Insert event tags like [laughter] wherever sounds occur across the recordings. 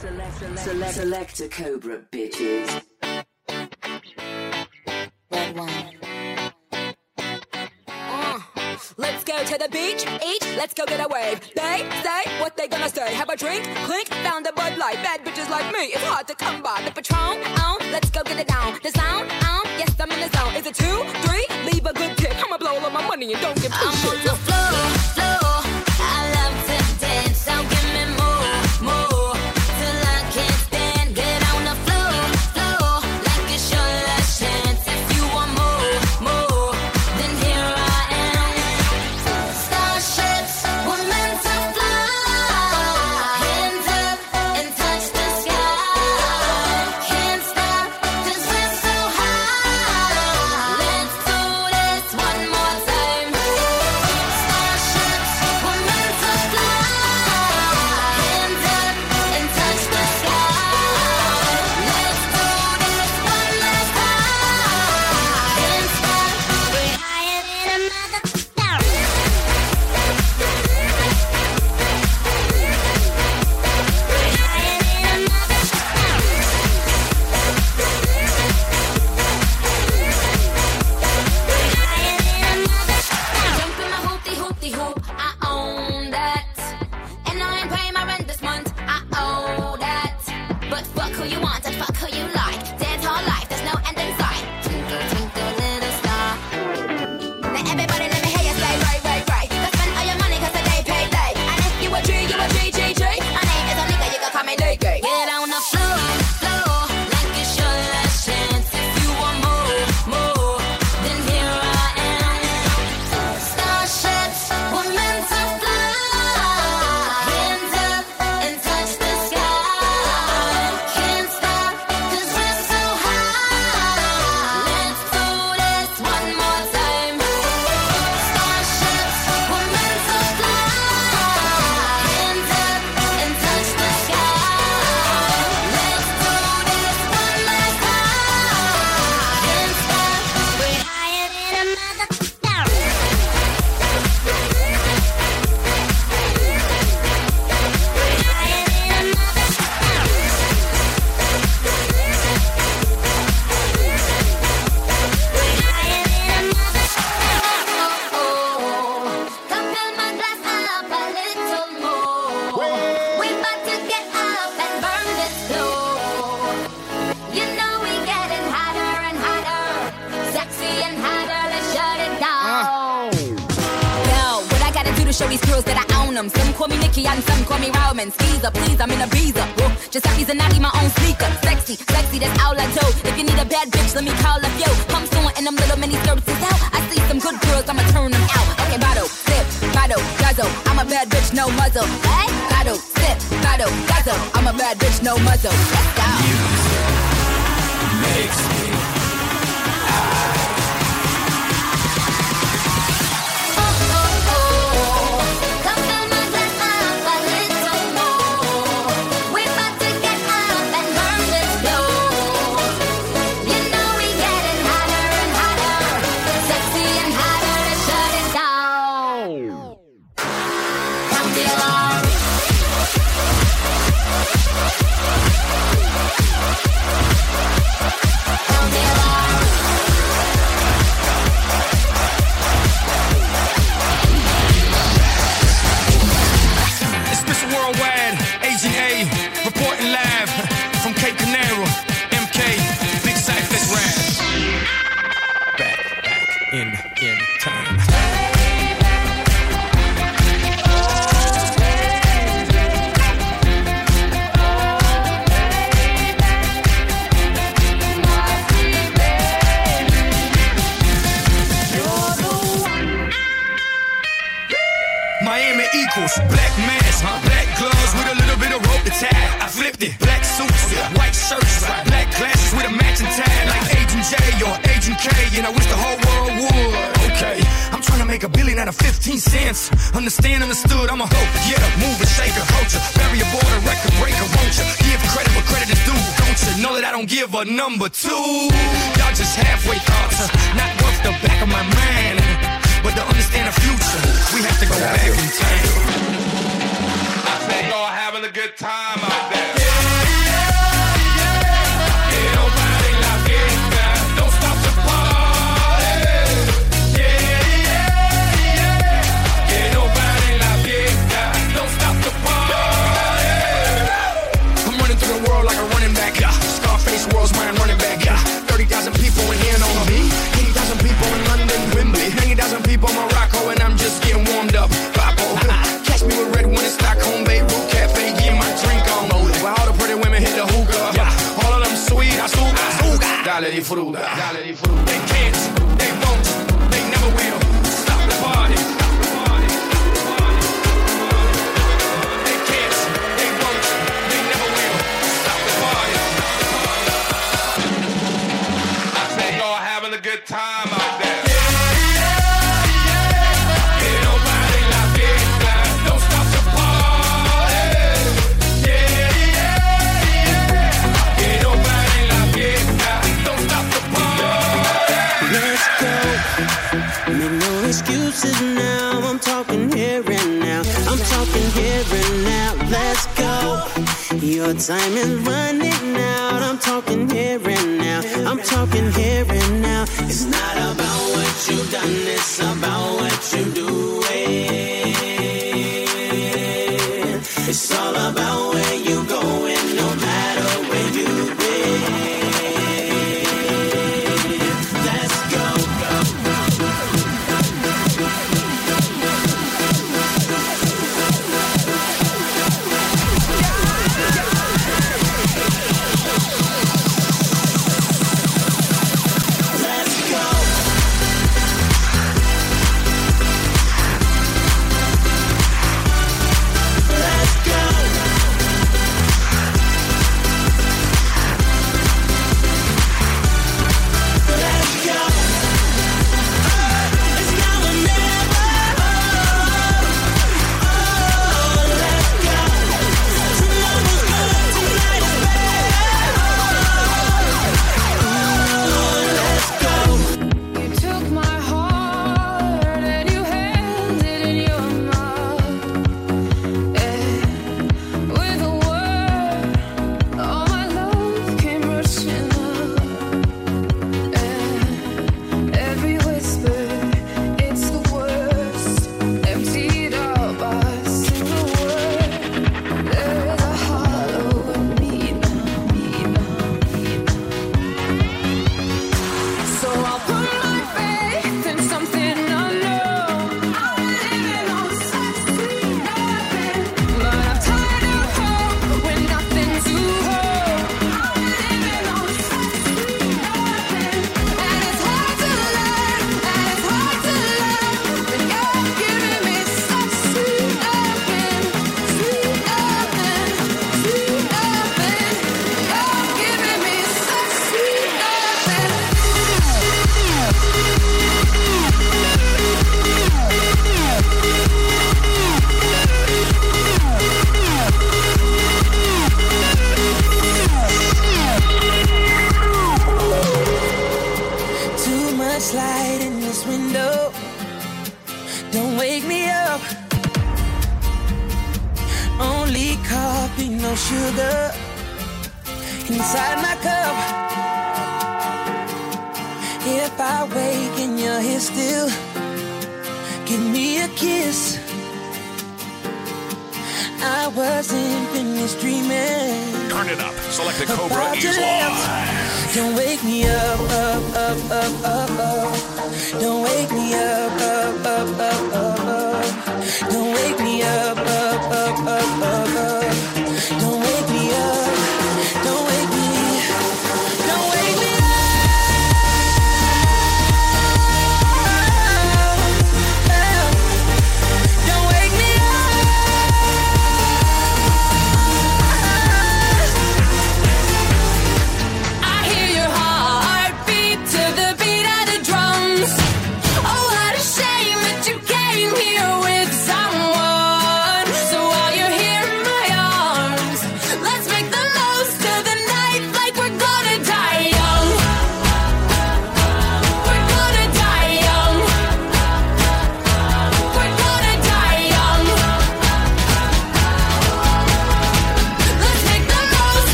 Select, select, select, select a cobra, bitches. Red wine. Uh, let's go to the beach, eat, let's go get a wave. They say what they gonna say. Have a drink, clink, found a Bud Light. Bad bitches like me, it's hard to come by. The Patron, on, let's go get it down. The sound, on, yes, I'm in the zone. Is it two, three? Leave a good tip. I'ma blow all my money and don't give a shit. I'm on the floor.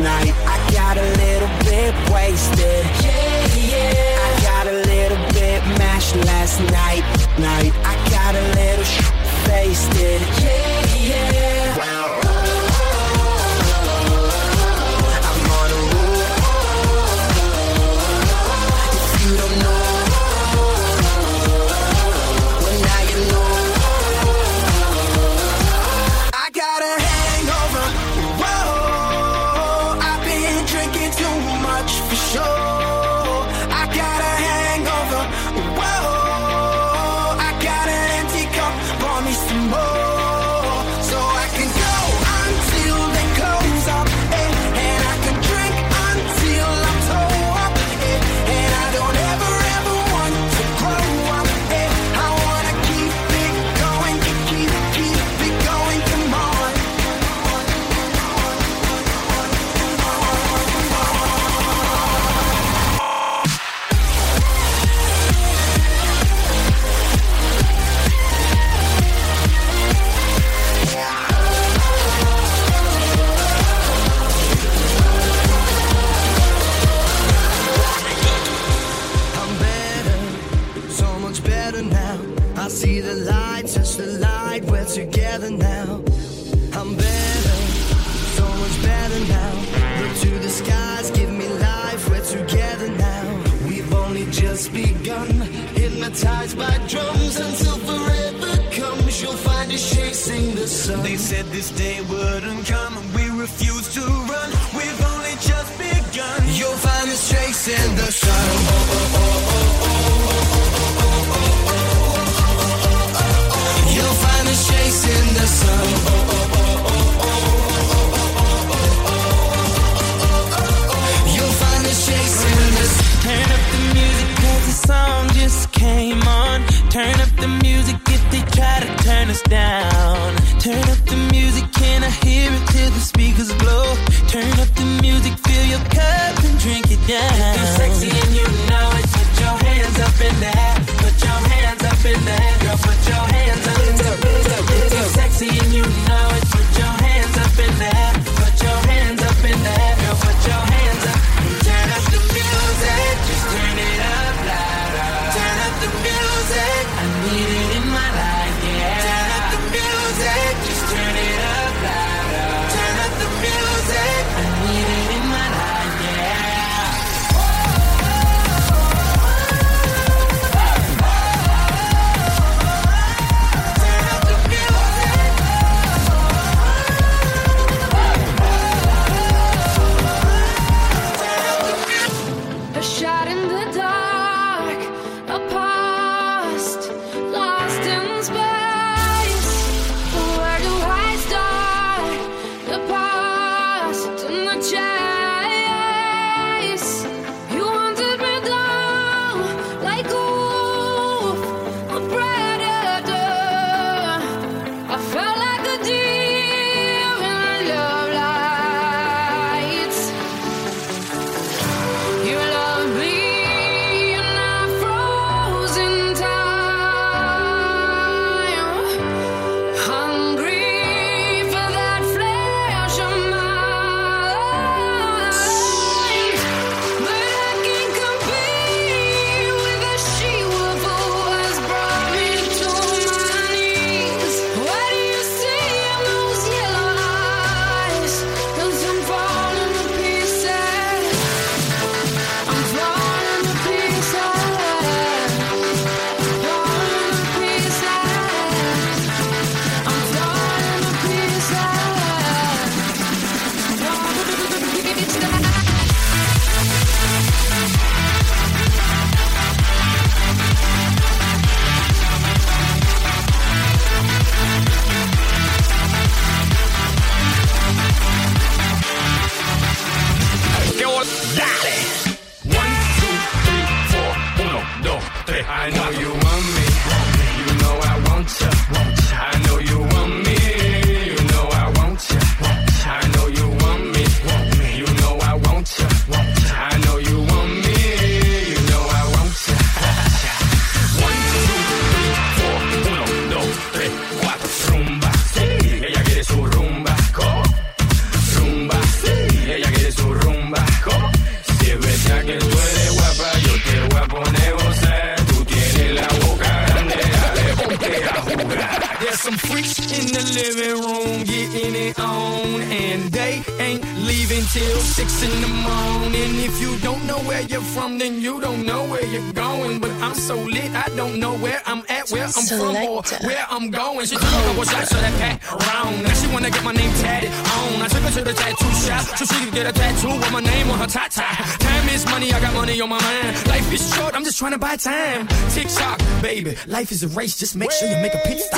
night. I got a little bit wasted. Yeah, yeah. I got a little bit mashed last night. Night. sun. They said this day wouldn't come, and we refuse to run. We've only just begun. You'll find the streaks in the sun. Oh, oh, oh, You'll find the streaks in the sun. time. Tick tock, baby. Life is a race. Just make sure you make a pit stop.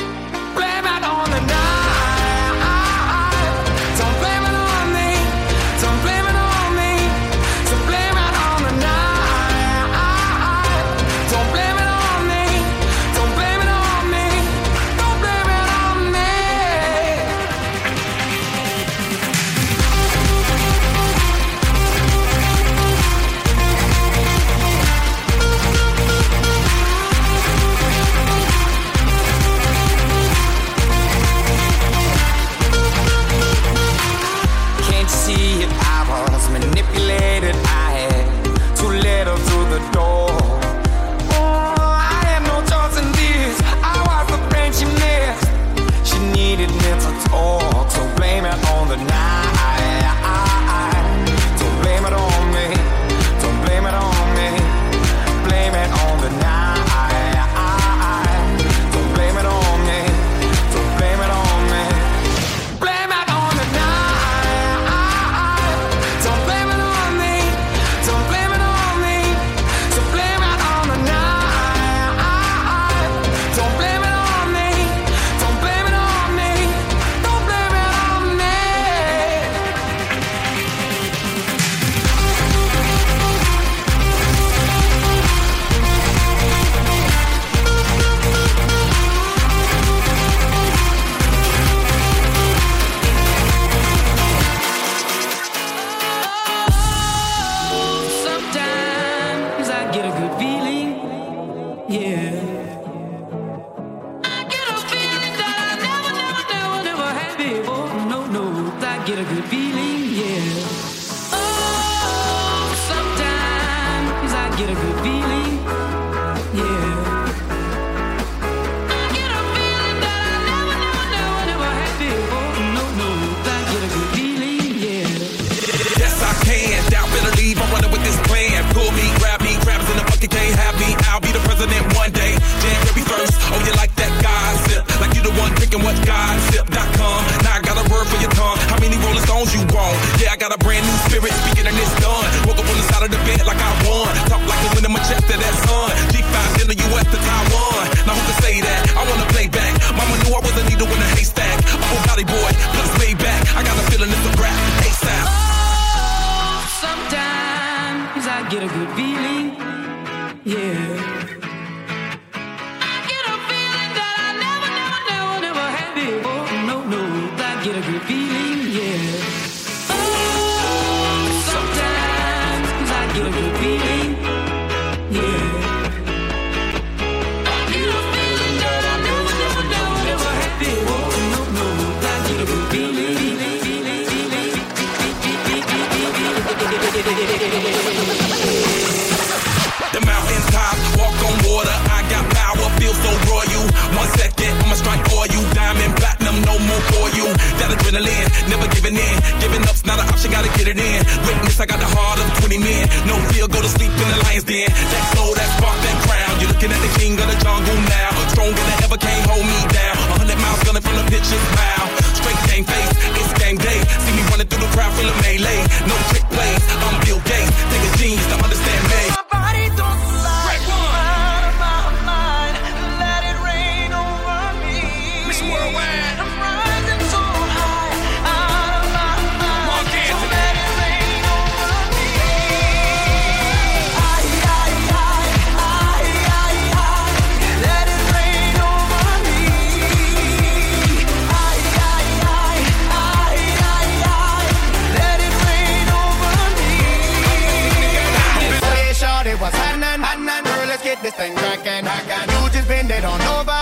adrenaline, never giving in. Giving up's not an option, gotta get it in. Witness, I got the heart of 20 men. No fear, go to sleep in the lion's den. That soul, that spark, that crown. You're looking at the king of the jungle now. Stronger than ever, can't hold me down. A hundred miles gunning from the pitcher's mouth. Straight game face, it's game day. See me running through the crowd, feel a melee. No trick plays, I'm Bill Gates. Take a genius to understand me. i got You just pinned don't nobody.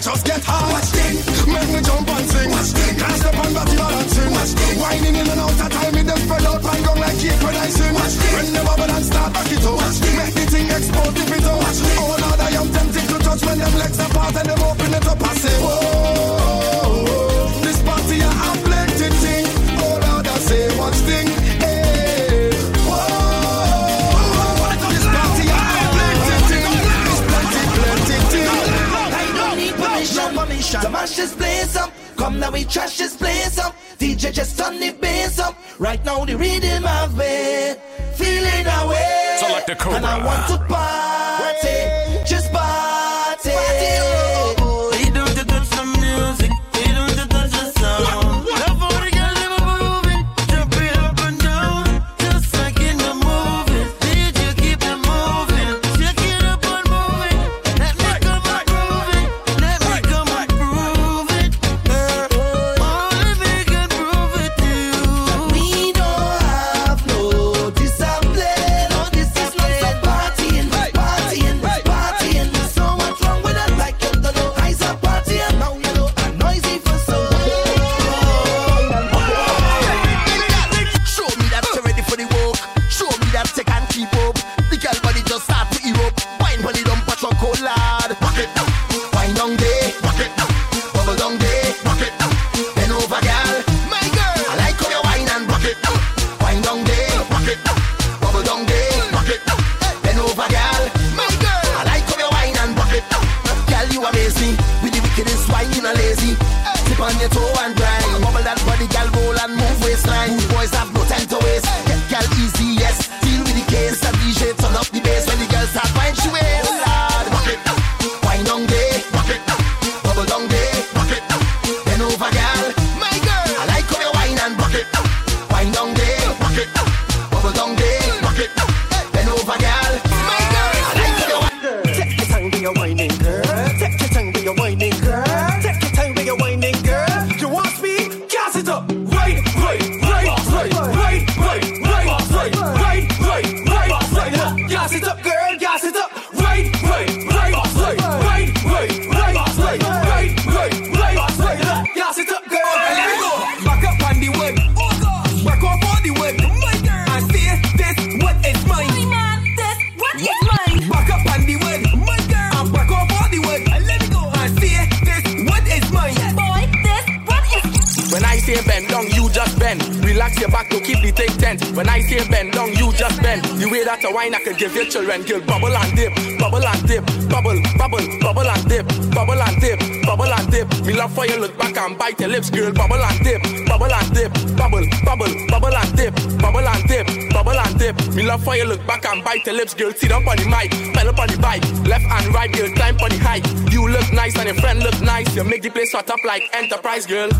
just get high. Now we trash this place up. DJ just turn the bass up. Right now the rhythm of it, feeling away. So like the And I want to party. nice girl.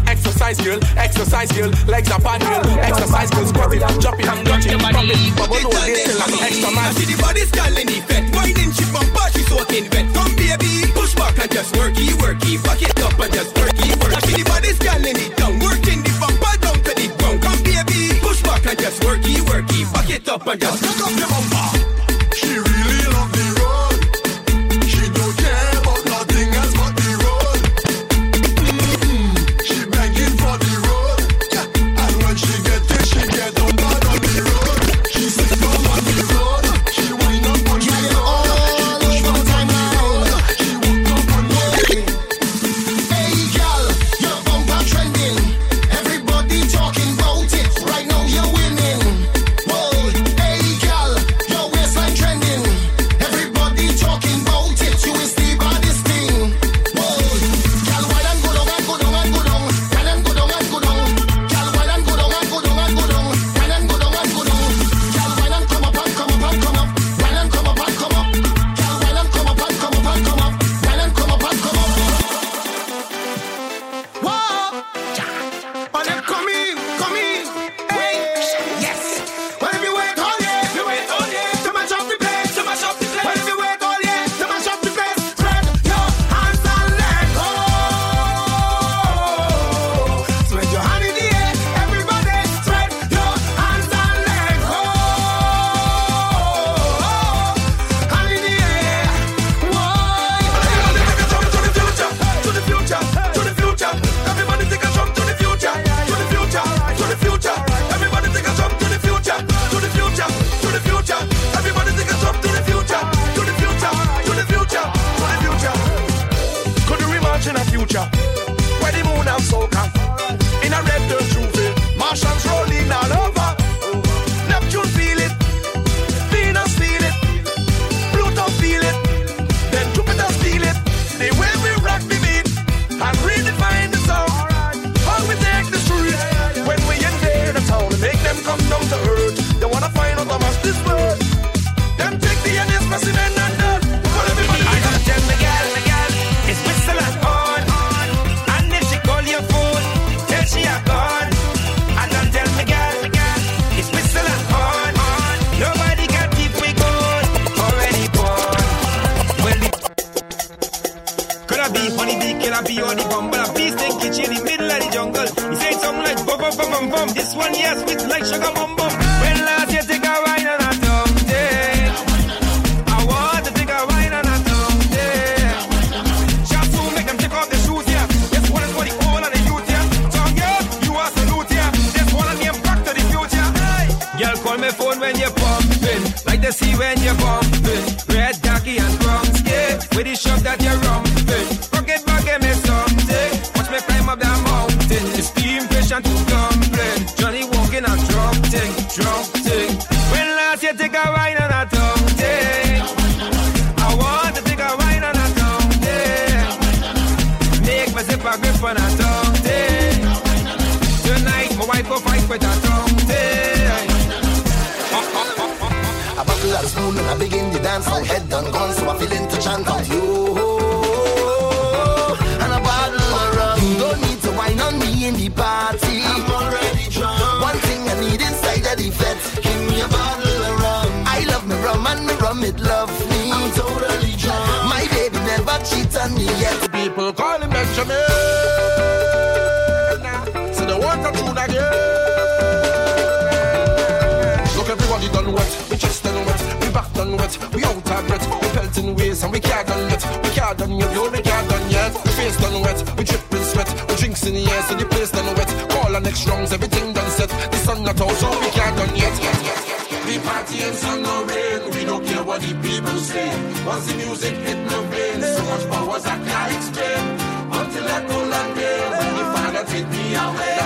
Once the music hit my brain, so much power I can't explain. Until I go land there, when the father take me away.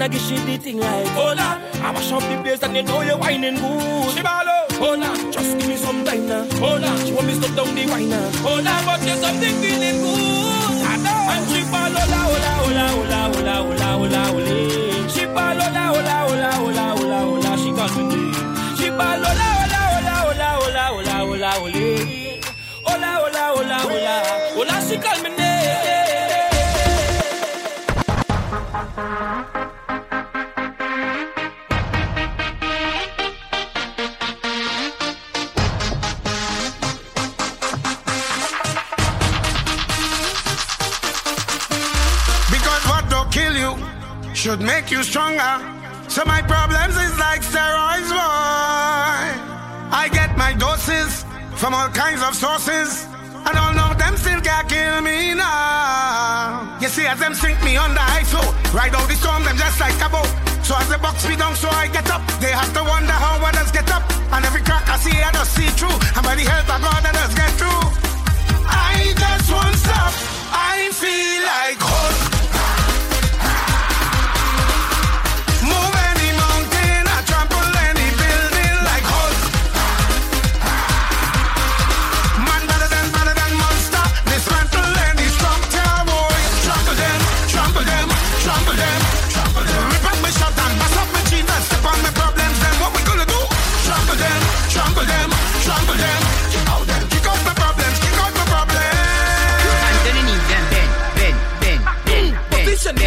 man, I give she the thing like Hola. I mash up the place and you know you're whining good. Shibalo. Hola. Just give me some time now. Hola. She want me stop down the wine now. Hola, but you something feeling good. I know. And shibalo la, hola, hola, hola, hola, hola, hola, hola. Shibalo la, hola, hola, hola, hola, hola. She got me. Shibalo la, hola, hola, hola, hola, hola, hola, hola. Hola, hola, hola, hola. Hola, she call me name. Thank you. So my problems is like steroids, boy. I get my doses from all kinds of sources. And all of them still can't kill me now. You see, as them sink me under ISO, ride out the storm, them just like a boat. So as the box me down, so I get up. They have to wonder how others get up. And every crack I see, I just see through. And by the help of God, I just get through. I just won't stop. I feel like hope.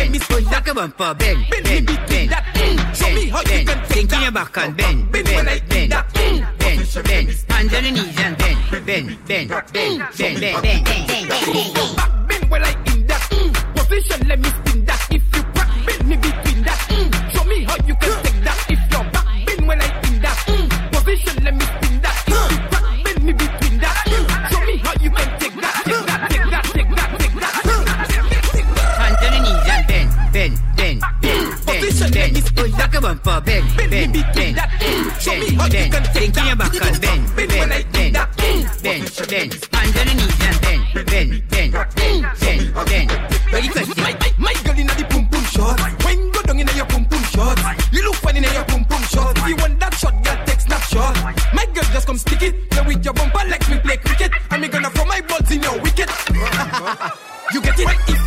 Bend. Me Push like a bumper, bend, bend, bend, bend, Show me how you can take Think in your back and bend, bend, bend, bend, bend, bend. On the knees and bend, bend, bend, bend, bend, bend, bend, bend, bend. Back bend well I in that mm. position. Let me spin that. Bend, bend, bend. Push like a bumper, bend, bend, bend, bend, bend. Think in your back and bend, bend, bend, bend, bend. Hands on the knees and bend, bend, bend, bend, bend. Ready, question? My, my, my girl inna the pum pum shot. When you go down inna your pum pum shot, you look funny inna your pum pum shot. If you want that shot, girl, take snapshot. My girl just come stick it. Play with your bumper like me play cricket. And me gonna throw my balls in your wicket. [laughs] you get it? If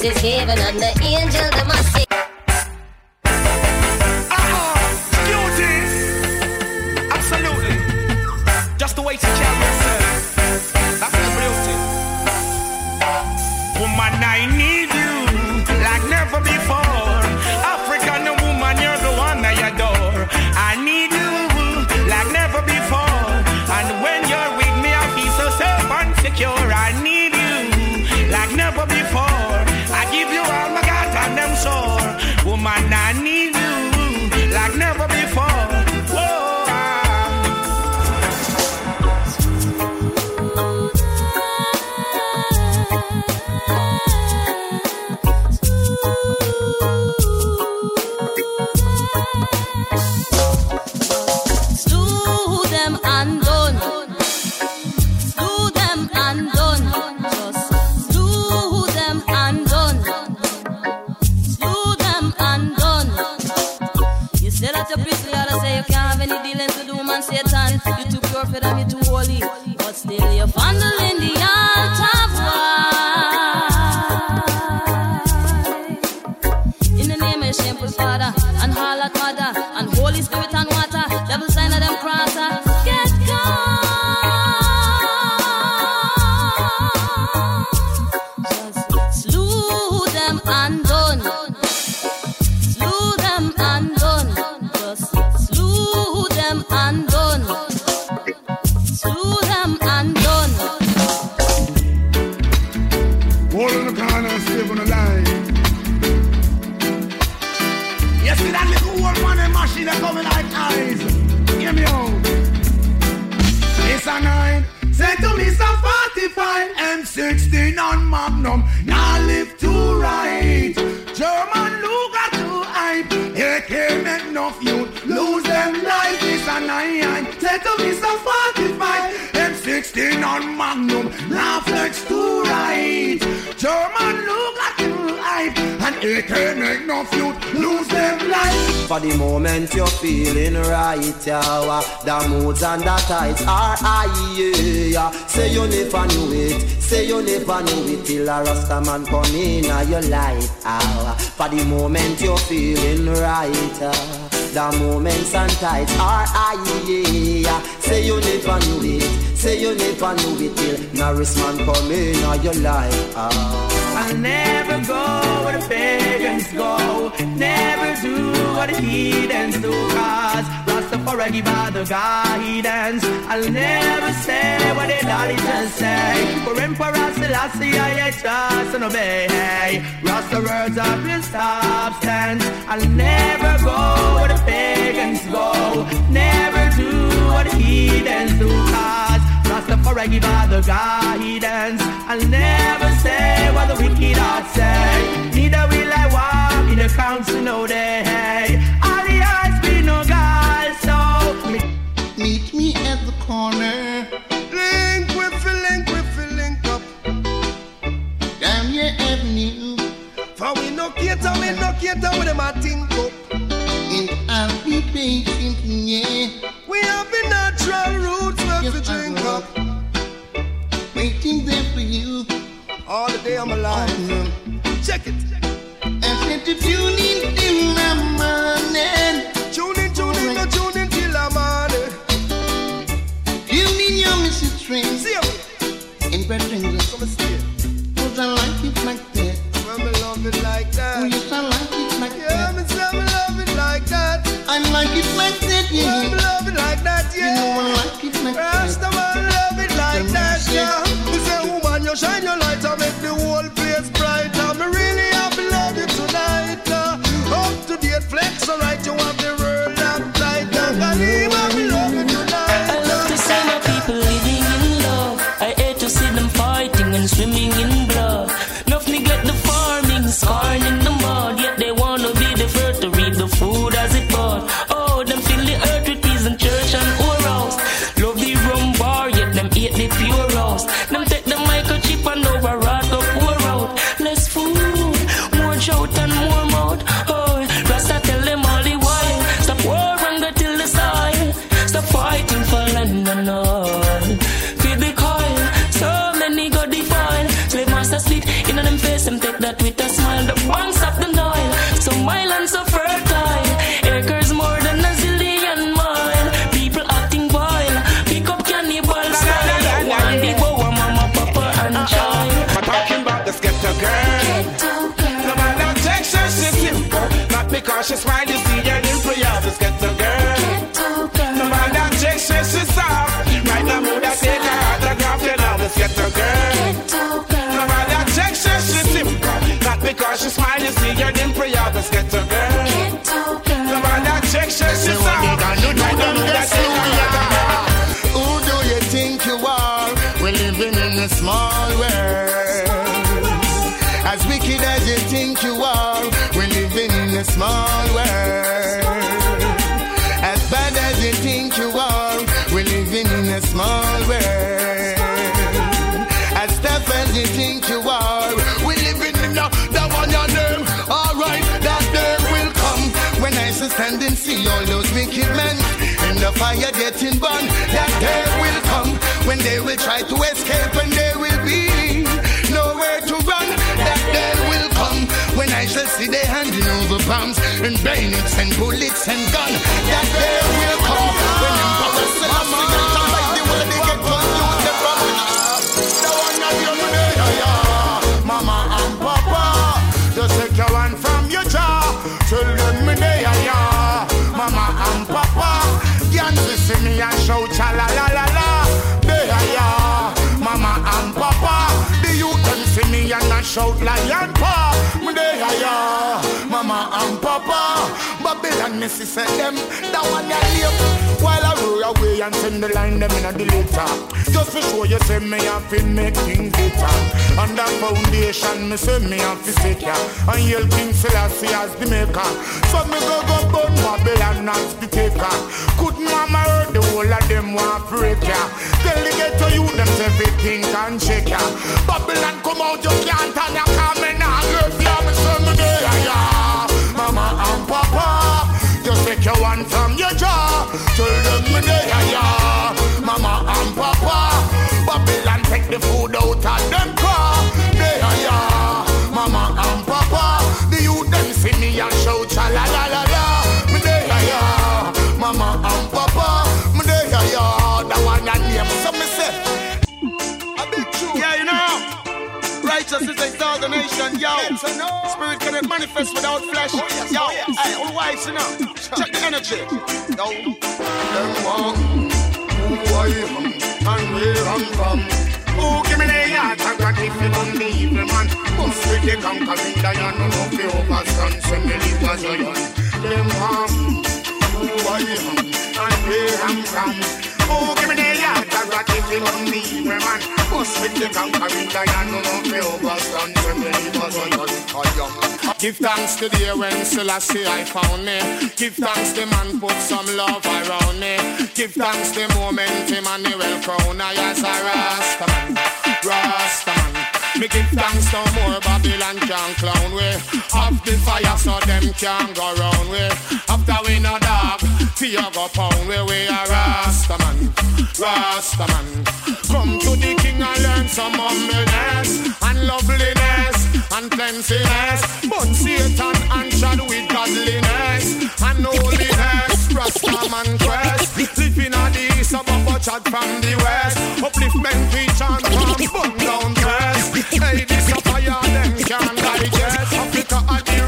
this is heaven it till a Rasta man come in your life. Ah, for the moment you're feeling right, uh, the moments and tides are high, yeah. Say you never knew it, say you never knew it till Norris man come in your life. Ah. I'll never go where the pagans go. Never do what the heathens do. Cause Give out the guidance. I'll never say what the daddy say. For Emperor Selassie, I trust and obey. Rasta words of his substance. I'll never go where the pagans go. Never do what the heathens do. Cause Rastafari give out the guidance. I'll never say what the wicked heart say. Neither will I walk in the council no day. And I'll be patient, yeah. A small world. As bad as you think you are, we're living in a small world. As tough as you think you are, we're living in a that one your name. Alright, that day will come when I stand and see all those wicked men in the fire getting burned. That day will come when they will try to escape and there see they handing over bombs and bayonets and bullets and guns. That day will come when Emperor Selassie get to fight the world they get confused and from the one of you yeah. Mama and Papa, just take your hand from your jaw. Children, me there, yeah. Mama and Papa, can't you see me and shout cha la la la la. There, yeah. Mama and Papa, the youth them see me and I shout lion paw. Babylon, me see say them that one ya live while I roll away and send the line them in a the later. Just to show you say me have make things better. On that foundation, me say me have to sit ya and yell King Selassie as the maker. So me go go burn Babylon as the taker. Couldn't mama heard the whole of them want break ya. Tell the ghetto youth them say everything can shake ya. Babylon come out you can't and you come in and love ya. Me say take your one from your jaw. Tell them day, yeah, yeah. Mama and Papa, Babylon take the food the nation, yo. Spirit can manifest without flesh, oh, yo. Oh, hey, all wise, you know. Check the energy. Yo. Them want who I am and where I'm from. Who give me the heart and God if you want the evil man? Bust with the conquering lion, no no fi overstand. Send me live as a lion. Them want who I am and where I'm from. Give thanks to the when Selassie I found me. Give thanks the man put some love around me. Give thanks to the moment Emmanuel crown I as a Rastaman, Rastaman. Me give thanks no more Babylon can clown we. Off the fire so them can go round we. After we no dog, fear go pound we. We a Rastaman, Rastaman. Come to the king and learn some humbleness and loveliness and cleanliness. But Satan and shad with godliness and holiness. Rastaman quest. Living at the east of a chad from the west. Upliftment preach and from burn down dress. This fire them can't digest. Africa at the.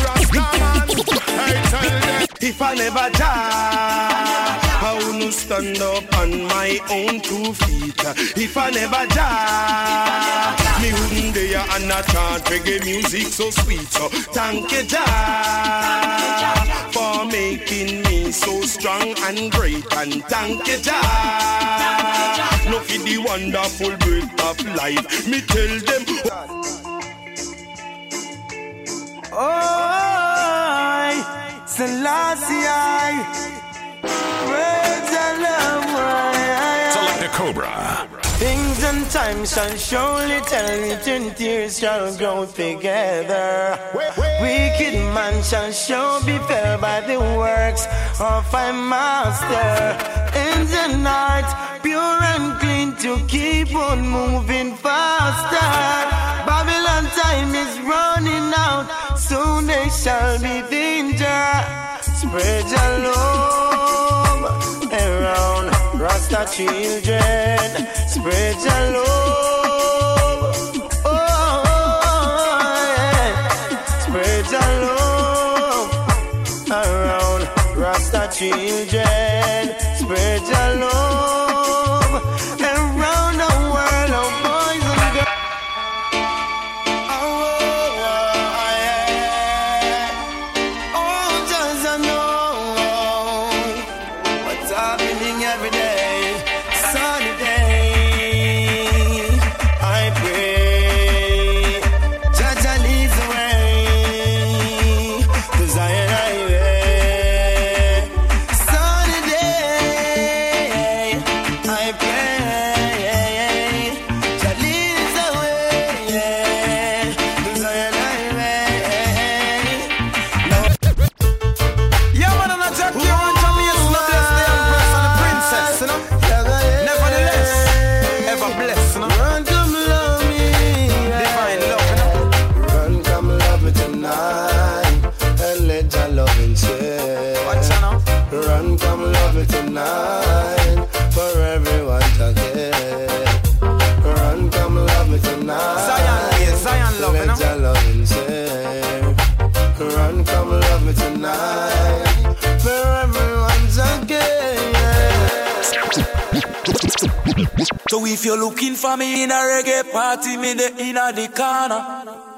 Hey, tell them. If I never die, I wouldn't stand up on my own two feet. If I never die, me wouldn't dare and not chant reggae music so sweet. So thank you, Jah, for making me so strong and great. And thank you, Jah, no for the wonderful breath of life. Me tell them. Oh, Oi, Selassie, I praise the Lord. Select the Cobra. Things and times shall surely tell it, and tears shall grow together. Wicked man shall sure be fell by the works of my master. In the night, pure and clean to keep on moving faster. Babylon time is running out, soon they shall be danger. Spread your love around Rasta children, spread your love. Oh, yeah. Spread your love around Rasta children, So if you're looking for me in a reggae party, me the inna the corner.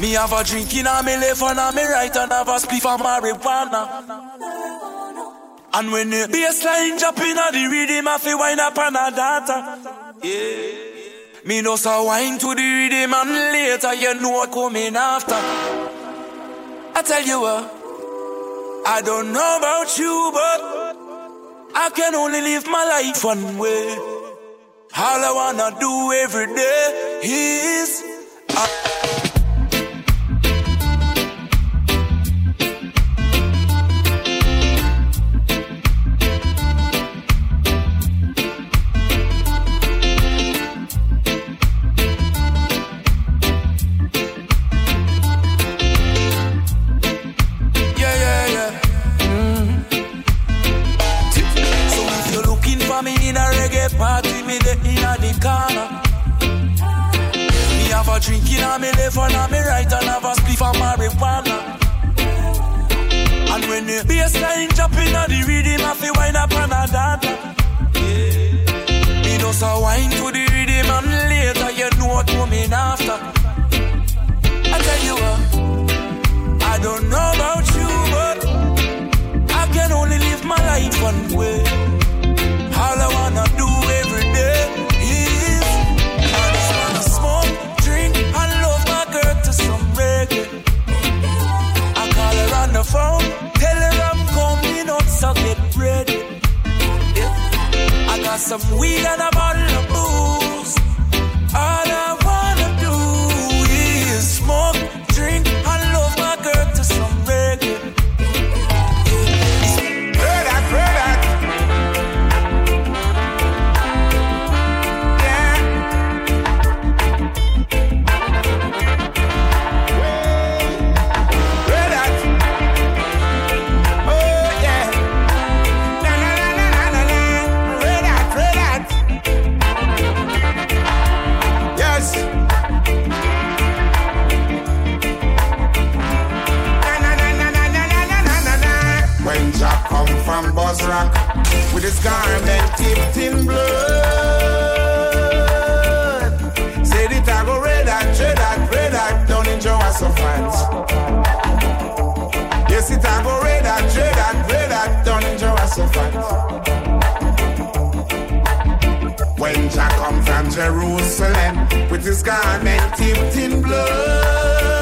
Me have a drink in a me left and a me right and have a spliff of marijuana. And when the bassline drop in a the rhythm, I feel wind up on a data. Yeah. Me no so wine to the rhythm and later you know what coming after. I tell you what, I don't know about you, but I can only live my life one way. All I wanna do every day is. drinking Bassline jumping on the rhythm, I feel wine up and a dance. Yeah. Me know so wine to the rhythm and later you know what coming after. I tell you what, I don't know about you, but I can only live my life one way. All I wanna do some weed and a bottle garment tipped in blood, said it I go red that, red that, red that down in Jehoshaphat. Yes, it I go red that, red that, red that down in Jehoshaphat. When Jack come from Jerusalem with his garment tipped in blood,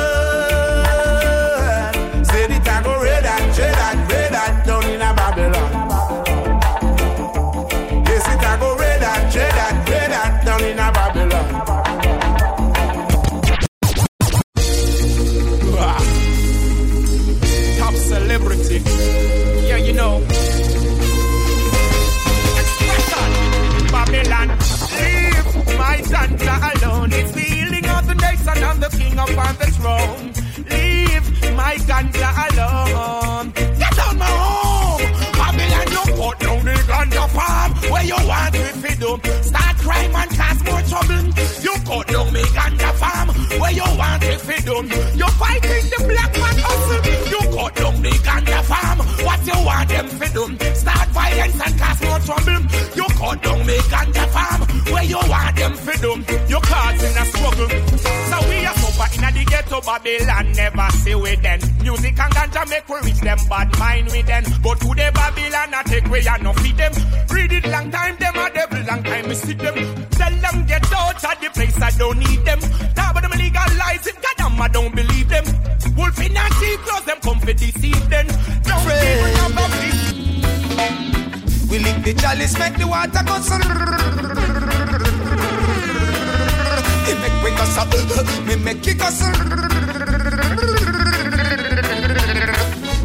if you do. You fighting the black man hustle. You cut down the ganja farm. What you want them to do. Start violence and cause more trouble. You cut down me ganja farm. Where you want them to do. You causing a struggle. So we are super in the ghetto Babylon. Never see with them. Music and ganja make we reach them. Bad mind with them. But today Babylon I take way and no feed them. Read it long time them a devil long time we see them. Tell them get out of the place I don't need them. Damn I don't believe them. Wolf in and sheep close them come for deceive them. Don't even have a peace. We lick the chalice, make the water go sun. It make we go sun. Me make it go sun.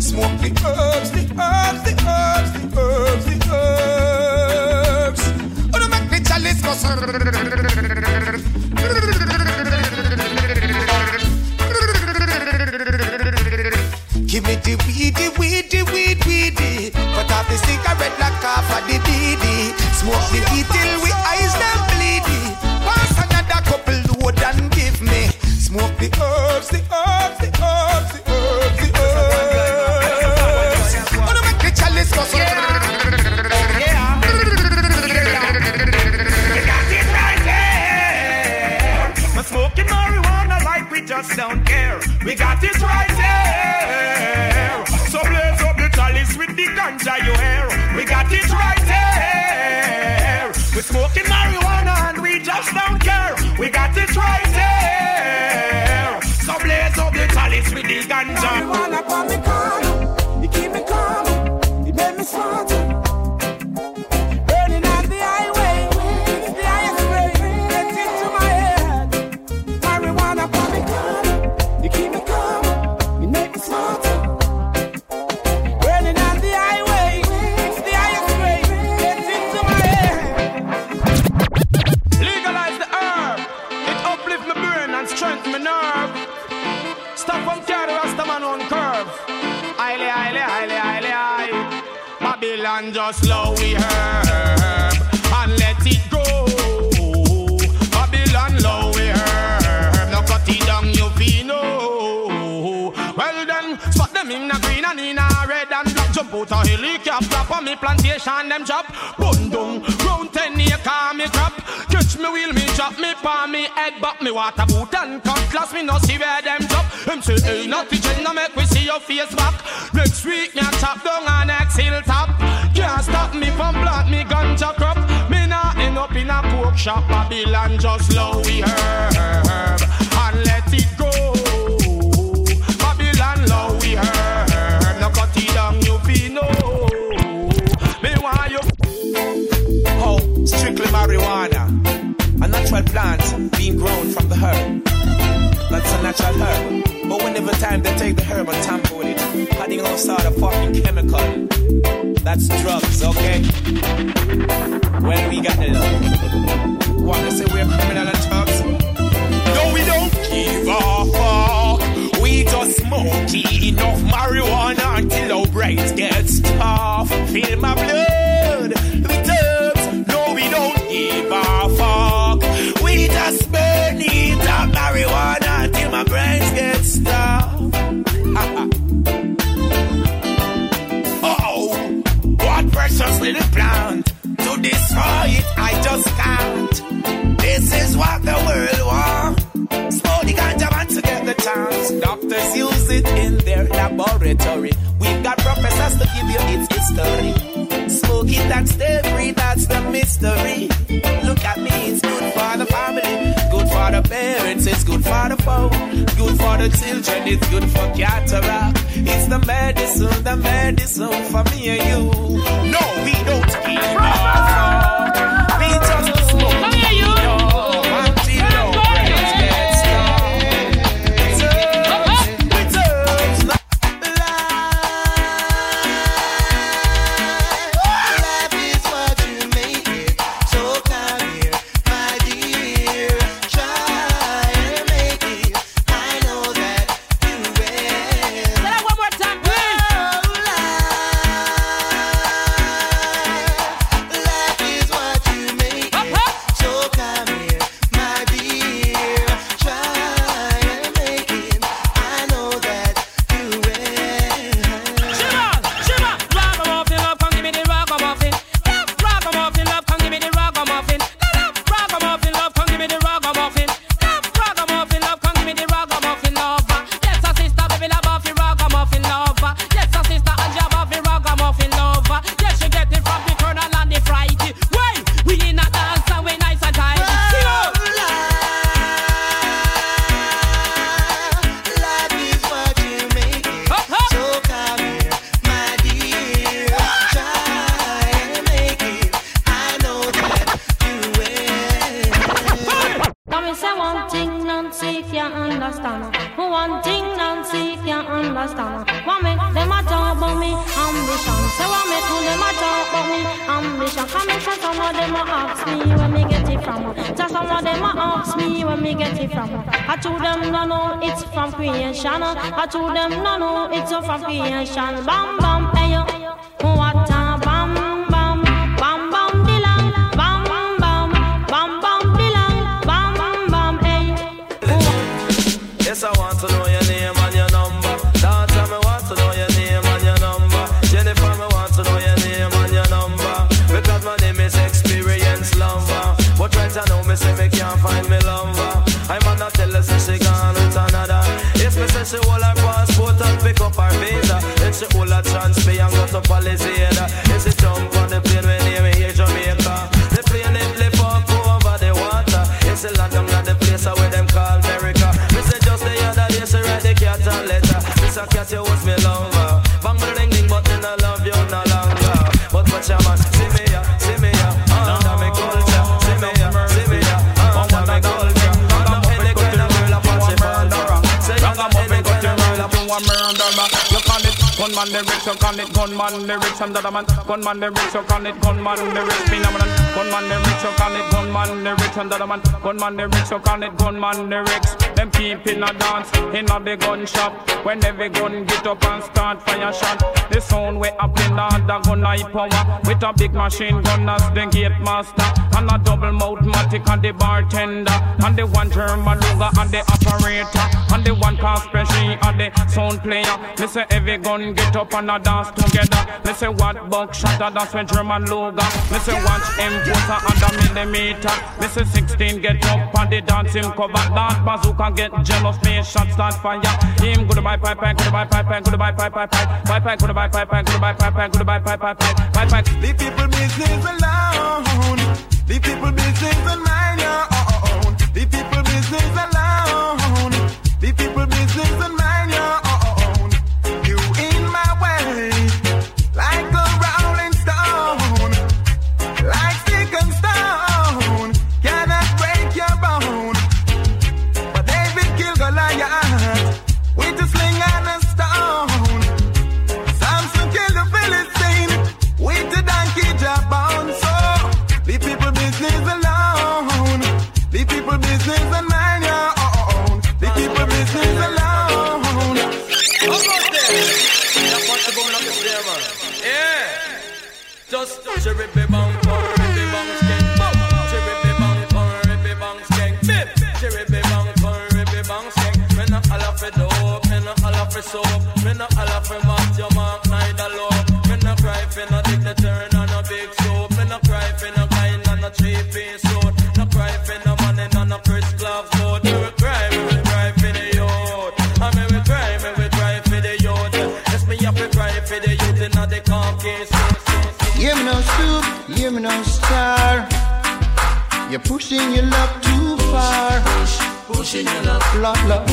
Smoke the herbs, the herbs, the herbs, the herbs, the herbs. Oh, make the chalice go sun. Smoke the weed up me me. On me plantation, them drop. Bundung, ground ten acre me crop. Catch me wheel, me drop me palm, me head back, me water boot and cutlass, me no see where them drop. Them say, hey, not teaching, no make we see your face back. Next week, me a chop down on next hilltop. Can't stop me from plant me ganja crop. Me not end up in a pork shop, Babylon just low we herb strictly marijuana, a natural plant being grown from the herb. That's a natural herb. But whenever time they take the herb and tamper with it, adding all sort of fucking chemical, that's drugs, okay? When we got the. What, they say we're criminal and thugs? No, we don't give a fuck. We just smoke enough marijuana until our brains get tough. Feel my blood laboratory. We've got professors to give you its history. Smoke it stay free, that's the mystery. Look at me, it's good for the family, good for the parents, it's good for the phone, good for the children, it's good for cataract. It's the medicine, the medicine for me and you. No, we don't give a man gunman lyrics, you call it gunman lyrics, phenomenon. Gunman lyrics, you call it gunman lyrics, and the other man gunman lyrics, you call it gunman lyrics. Them keep in a dance, in a the gun shop. When every gun get up and start fire shot, the sound way up in the gun eye power with a big machine gun as the gate master and a double mouth matic and the bartender and the one German Luger and the operator and the one car special and the sound player. Me say every gun get up and a dance together. Me say what buckshot a dance with German Luger. Me say watch him enforcer and a millimeter. Me say 16 get up and the dance him cover that bazooka get jealous. Me shot start fire. Him goodbye pipe pipe goodbye pipe pipe goodbye pipe pipe pipe pipe pipe goodbye pipe pipe goodbye pipe pipe goodbye pipe pipe pipe pipe. The people business alone. The people business and mind your own. The people business alone. The people business and mind la la.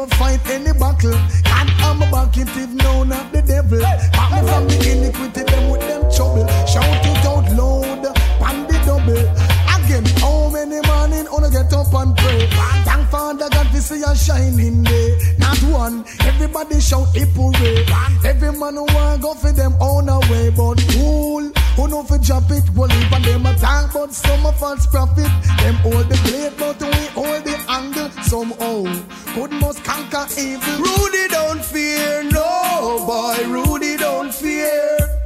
go fight any battle. And I'm a back no not the devil. Back me from the iniquity see a shining day. Not one. Everybody shout hooray. Every man who want go for them own away, but fool. Who know for drop it, will leave and a attack, but some of false profit. Them hold the plate, but we hold the angle somehow. Good must conquer evil. Rudy don't fear, no boy. Rudy don't fear.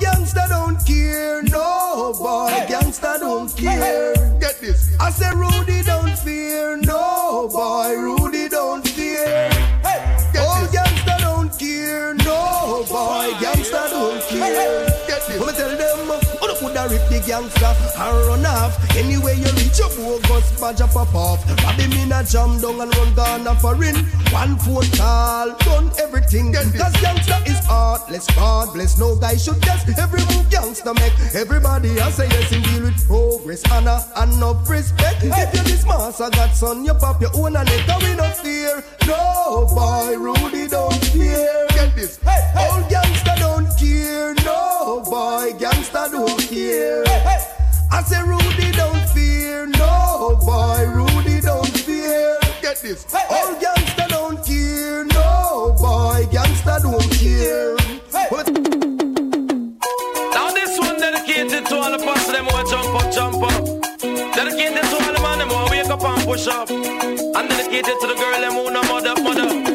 Gangster don't care, no boy. Gangster don't care. Get this. I say Rudy don't fear, no boy. Rudy don't the gangster and run off. Anyway you reach your bogus badge up pop off. Bobby me na jam down and run Ghana foreign. One phone call, done everything. Cause gangster is heartless, God bless. No guy should guess. Every move gangster make. Everybody I say yes in deal with progress, honor and enough respect. If you this mass, I got son, you pop your own and it. We no fear. No boy, Rudy don't fear. Get this. Hey, All gangster don't care. No boy, gangster don't care. I say Rudy don't fear. No boy, Rudy don't fear. Get this. All gangster don't care. No boy, gangster don't care. Now this one dedicated to all the boss them who jump up, jump up. Dedicated to all the man them who wake up and push up. And dedicated to the girl them who no mother, mother.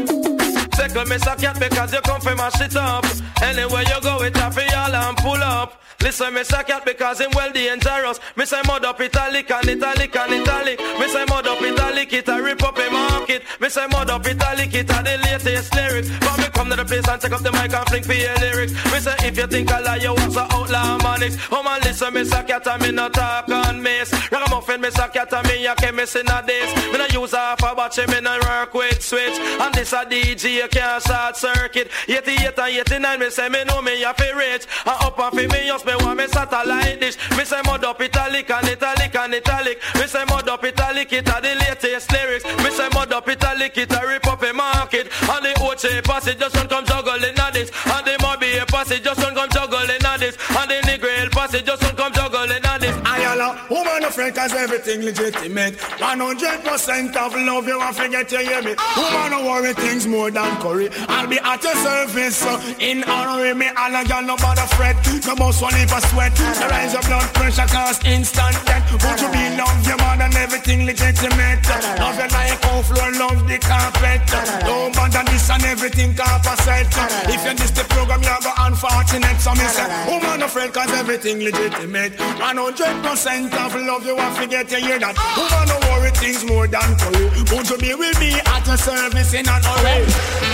Second miss a cat because you come from mash it up. Anywhere you go, it happy all and pull up. Listen, miss a cat because him well dangerous. Miss I mud up italic and italic and italic. Miss I mud up italic, it a rip up a market. Miss I mud up italic, it a the latest lyrics. But me come to the place and take up the mic and fling for your lyrics. Miss I if you think I lie, you was a outlaw manics. Oh man, listen, miss a cat and me no talk on miss. Ragamuffin, miss a cat and me a chemist in a this. Me no use half a batch, me no work with switch. And this a DJ, you can't short circuit. 88 and 89, me say me know me a fi rich. And up and fi me just me want me satellite dish. Me say mud up italic and italic and italic. Me say mud up italic, it a the latest lyrics. Me say mud up italic, it a rip up a market. And the Ochi passage just one come juggling at this. And the Mobay passage just one come juggling at this. And the Negril passage just one come juggling at this. Ayala, woman of friend cause everything legitimate 100% of love you want forget you hear me. Woman don't worry things more than curry. I'll be at your service so in honor of me All a girl no bother fret. No boss one if I sweat. The rise of blood pressure cause instant death. Would you be love your more than everything legitimate Love you like how floor love the carpet. Don't bother this and everything composite If you miss the program you're go unfortunate So me say woman no friend cause everything legitimate 100% of love you want forget you hear that Woman no worry things more than curry Would you be with me at your service in an hurry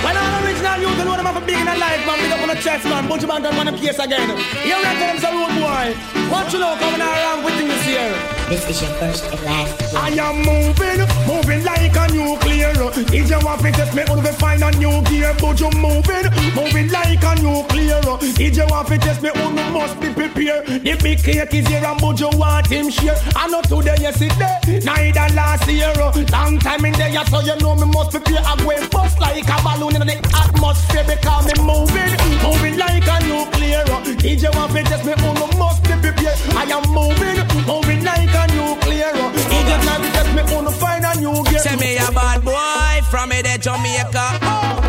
When all original youth know them have a being alive, man. Big up on the chest, man. Bunch of man done one case again. You reckon them some road boy? What you know coming around with things here? This is your first and last. I am moving, moving like a nuclear. If you want to test me, only find a new gear. But you moving, moving like a nuclear. If you want to test me, only must be prepared. The big cake is here, and but you want him share. I know today, yesterday, neither last year. Uh, long time in there, so you know me must prepare. I go bust like a balloon in the atmosphere because me moving, moving like a nuclear. Uh. If you want to test me, only must be prepared. I am moving, moving like a nuclear. If you want to test me, only find a new gear. Say me a bad boy from me the Jamaica.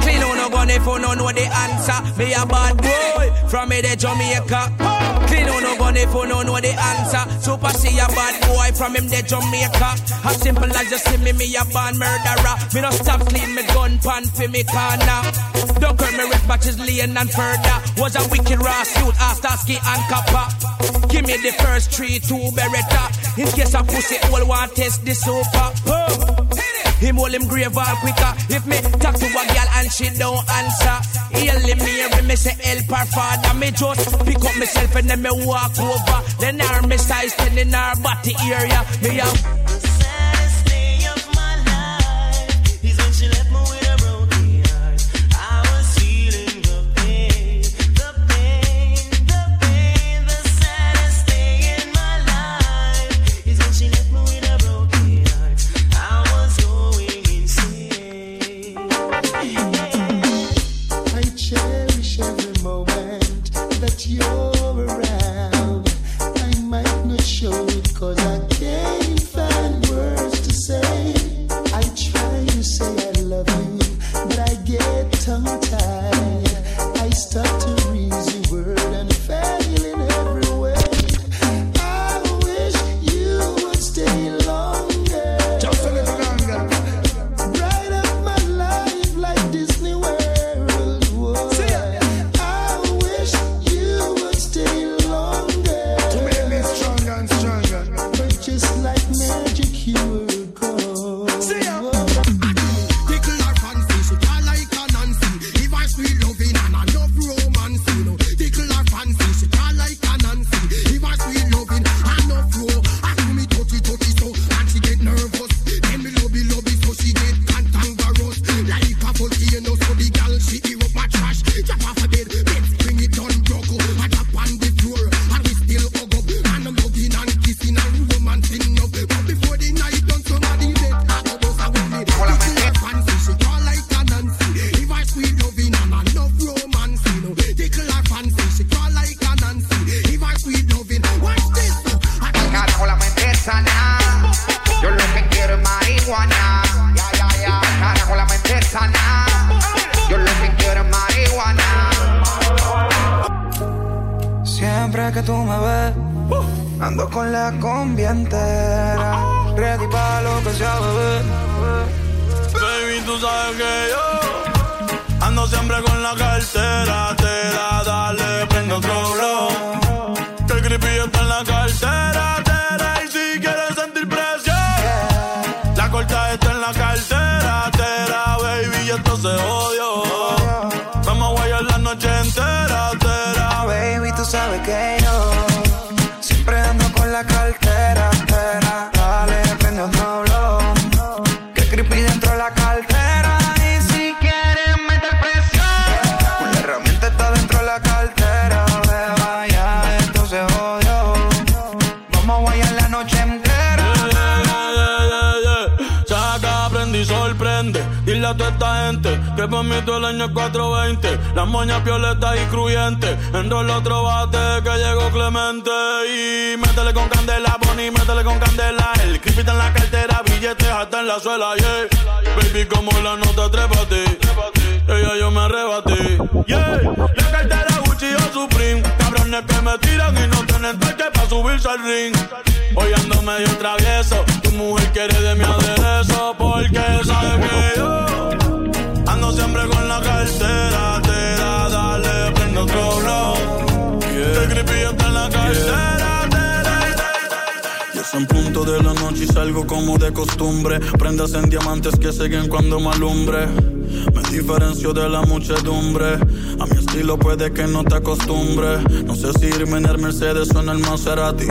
Clean on no gun if you no know the answer. Me a bad boy from me the Jamaica. Clean on no if you no know the answer. Super see a bad boy from him the Jamaica. As simple as you see me, me a bad murderer. Me no stop clean me gun pan for me corner. Don't call me red batches laying and further. Was a wicked raw suit, Starsky and Kappa. Give me the first three, two beretta. In case a pussy all want test the super. Him hold him grave all quicker. If me talk to a girl and she don't answer, he'll me hear me say help her father. Me just pick up myself and then me walk over. Then her me size ten in her body area. Me a está en la cartera, billetes hasta en la suela, yeah. Baby, como la nota, trépate. Ella yo me arrebaté, yeah. La cartera Gucci o Supreme. Cabrones que me tiran y no tienen toque para subirse al ring. Hoy ando medio travieso. Tu mujer quiere de mi aderezo porque sabe que yo ando siempre con la cartera. Te da, dale, prendo otro blow. El creepy está en la cartera. Y es en punto de la noche y salgo como de costumbre. Prendas en diamantes que siguen cuando me alumbre. Me diferencio de la muchedumbre. A mi estilo puede que no te acostumbre. No sé si irme en el Mercedes o en el Maserati.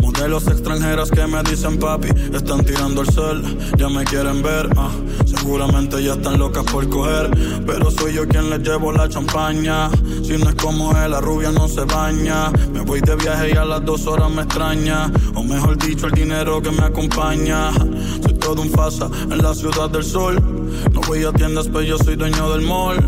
Modelos extranjeras que me dicen papi. Están tirando el cel, ya me quieren ver. ah. Seguramente ya están locas por coger. Pero soy yo quien les llevo la champaña. Si no es como él, la rubia no se baña. Me voy de viaje y a las dos horas me extraña. O mejor dicho, el dinero que me acompaña. Soy todo un fasa en la ciudad del sol. No voy a tiendas, pero yo soy dueño del mall.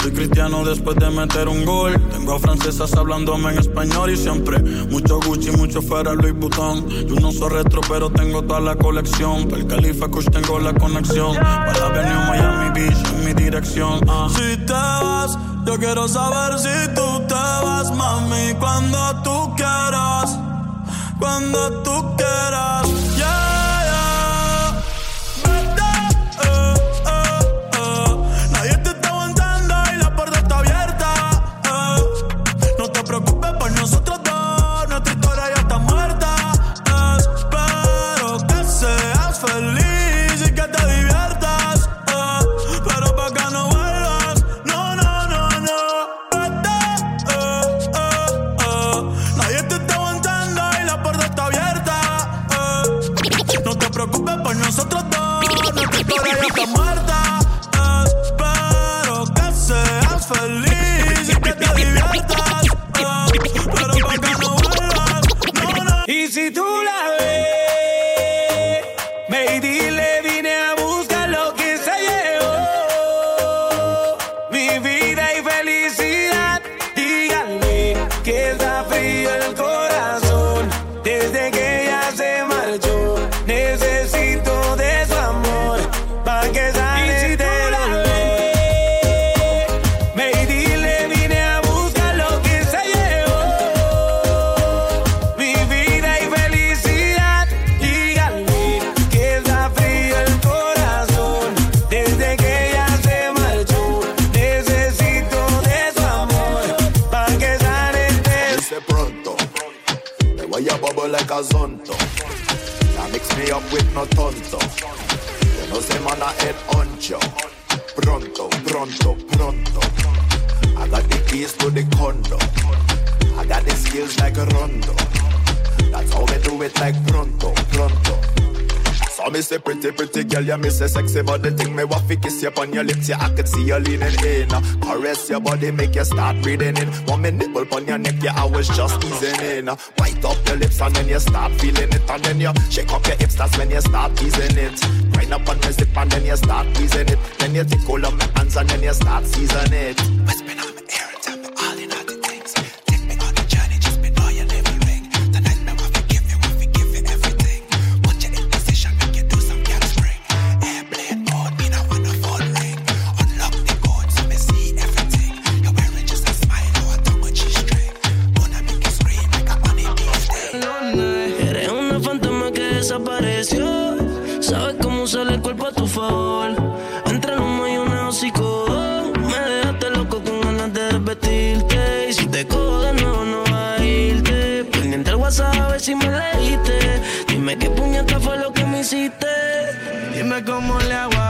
Soy cristiano después de meter un gol. Tengo a francesas hablándome en español y siempre mucho Gucci, mucho fuera Louis Vuitton. Yo no soy retro, pero tengo toda la colección. Para el Califa Kush tengo la conexión. Para la Avenue Miami Beach en mi dirección. ah. Si te vas, yo quiero saber si tú te vas, mami, cuando tú quieras. Cuando tú quieras. Feliz y que te diviertas. eh. Pero pa' que no vuelvas, no, no. Y si tú la no tonto. You know say man a head honcho. Pronto, pronto, pronto. I got the keys to the condo. I got the skills like a rondo. That's how we do it like pronto, So me say pretty, pretty girl, yeah, me say sexy body thing. Me waffy kiss you on your lips, yeah, I could see you leaning in. Caress your body, make you start breathing in. One me nipple on your neck, yeah, I was just easing in. White up your lips and then you start feeling it. And then you shake up your hips, that's when you start teasing it. Wind up on my zip and then you start teasing it. Then you take hold of my hands and then you start seasoning it. Whisper Dime cómo le hago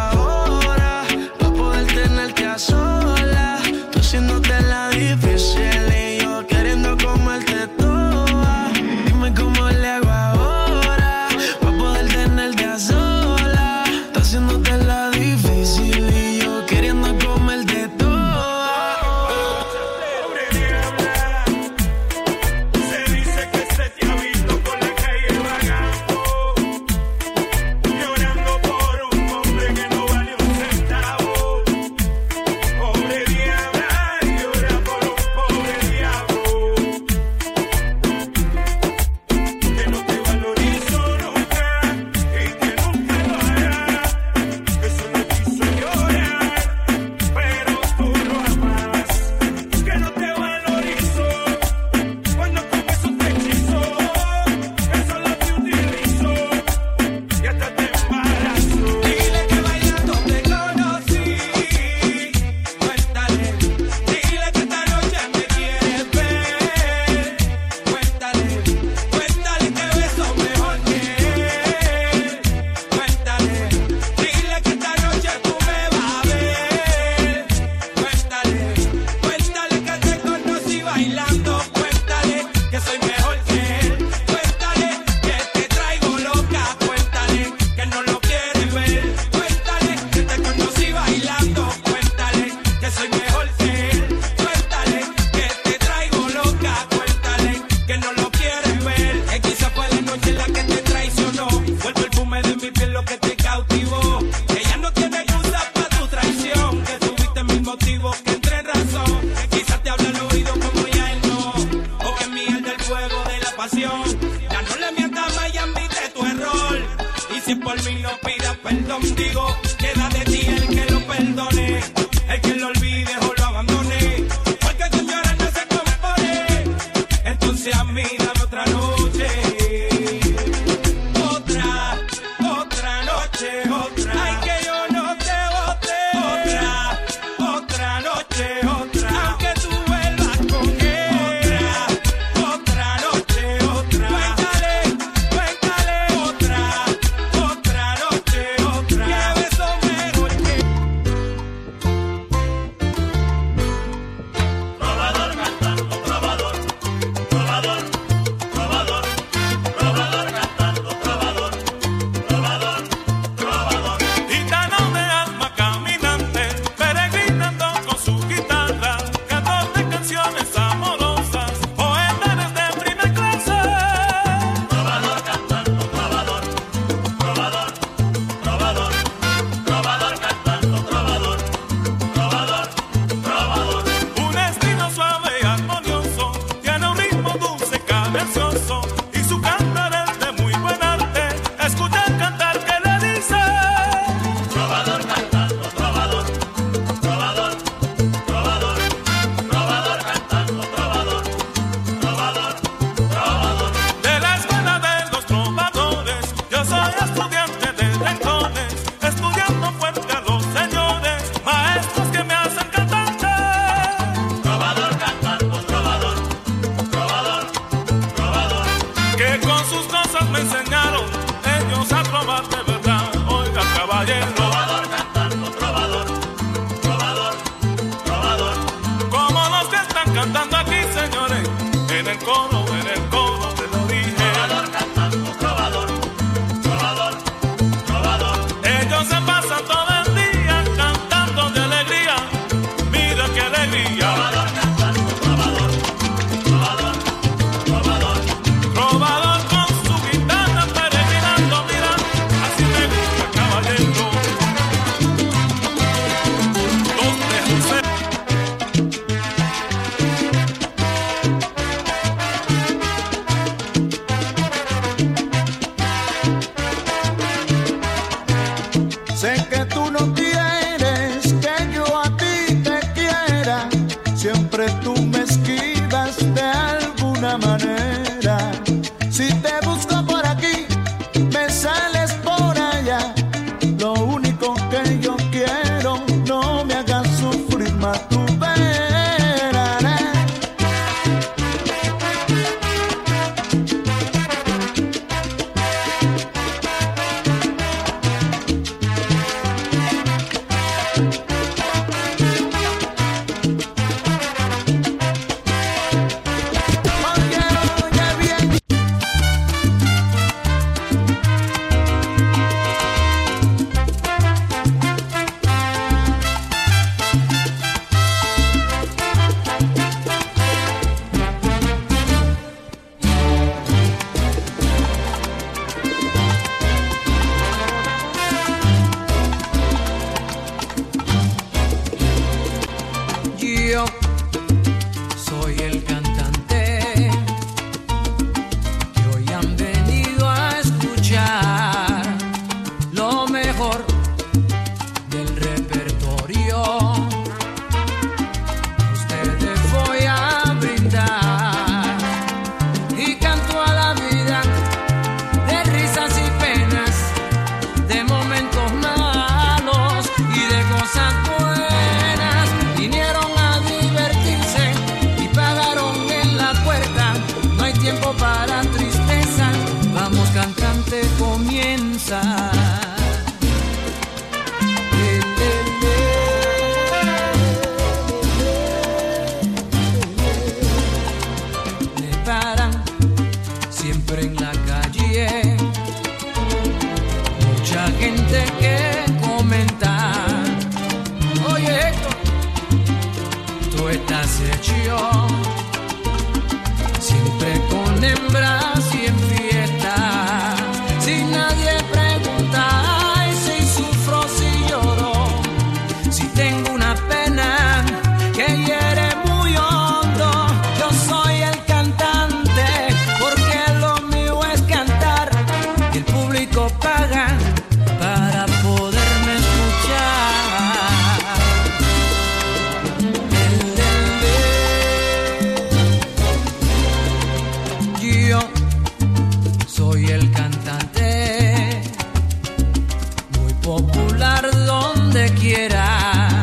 popular donde quiera,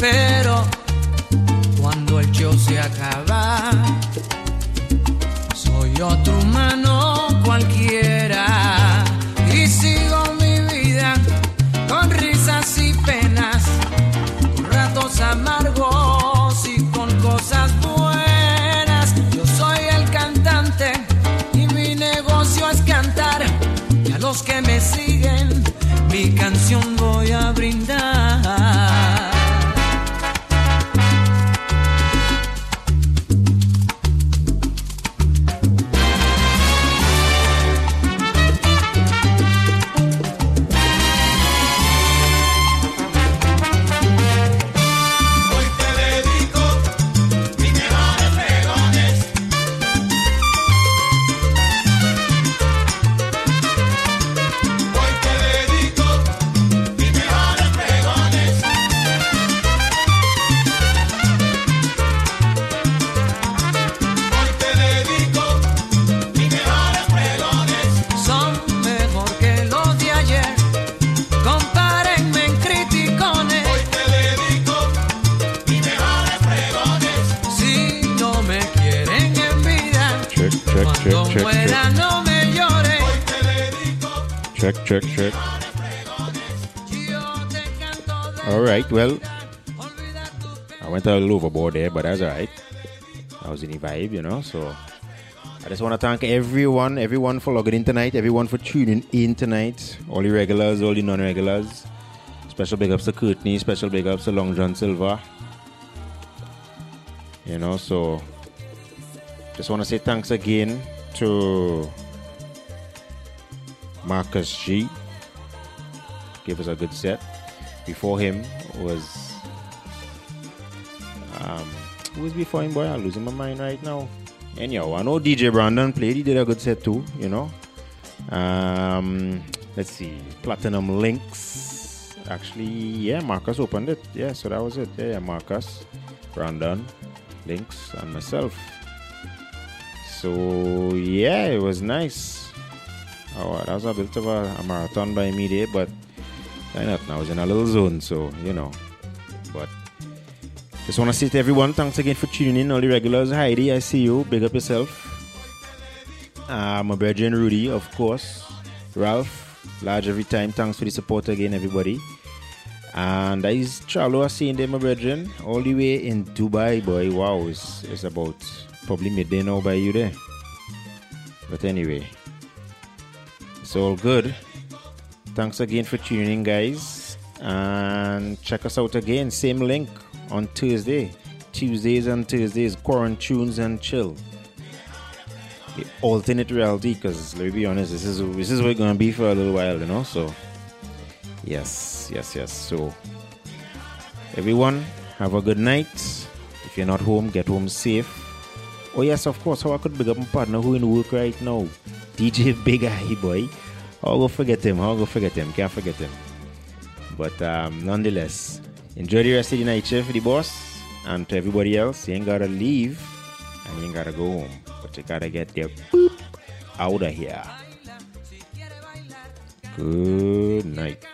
pero cuando el show se acaba, there, but that's all right. I was in the vibe, you know, so I just want to thank everyone, everyone for logging in tonight, everyone for tuning in tonight, all the regulars, all the non-regulars. Special big ups to Courtney, special big ups to Long John Silver. You know, so just want to say thanks again to Marcus G. Gave us a good set. Before him was um who was before him boy? I'm losing my mind right now. Anyhow, I know DJ Brandon played, he did a good set too, you know. Um let's see, Platinum Links. Actually, yeah, Marcus opened it. Yeah, so that was it. Yeah, yeah Marcus, Brandon, Links, and myself. So yeah, it was nice. Oh, that was a bit of a, a marathon by me there, but why not? I was in a little zone, so you know. But just want to say to everyone, thanks again for tuning in. All the regulars, Heidi, I see you. Big up yourself. Uh, my brethren Rudy, of course. Ralph, large every time. Thanks for the support again, everybody. And that is Charlo I seeing them, my brethren, all the way in Dubai, boy. Wow, it's, it's about probably midday now by you there. But anyway, it's all good. Thanks again for tuning in, guys. And check us out again. Same link on Thursday. Tuesdays and Thursdays, Quarantunes and Chill. The alternate reality, because let's be honest, this is this is what it's gonna be for a little while, you know. So yes, yes, yes. So everyone, have a good night. If you're not home, get home safe. Oh yes, of course. How I could big up my partner who in work right now, DJ Big Eye Boy. How I go forget him? How I go forget him? Can't forget him. But um, nonetheless, enjoy the rest of the night shift, the boss, and to everybody else. You ain't gotta leave, and you ain't gotta go home, but you gotta get there out of here. Good night.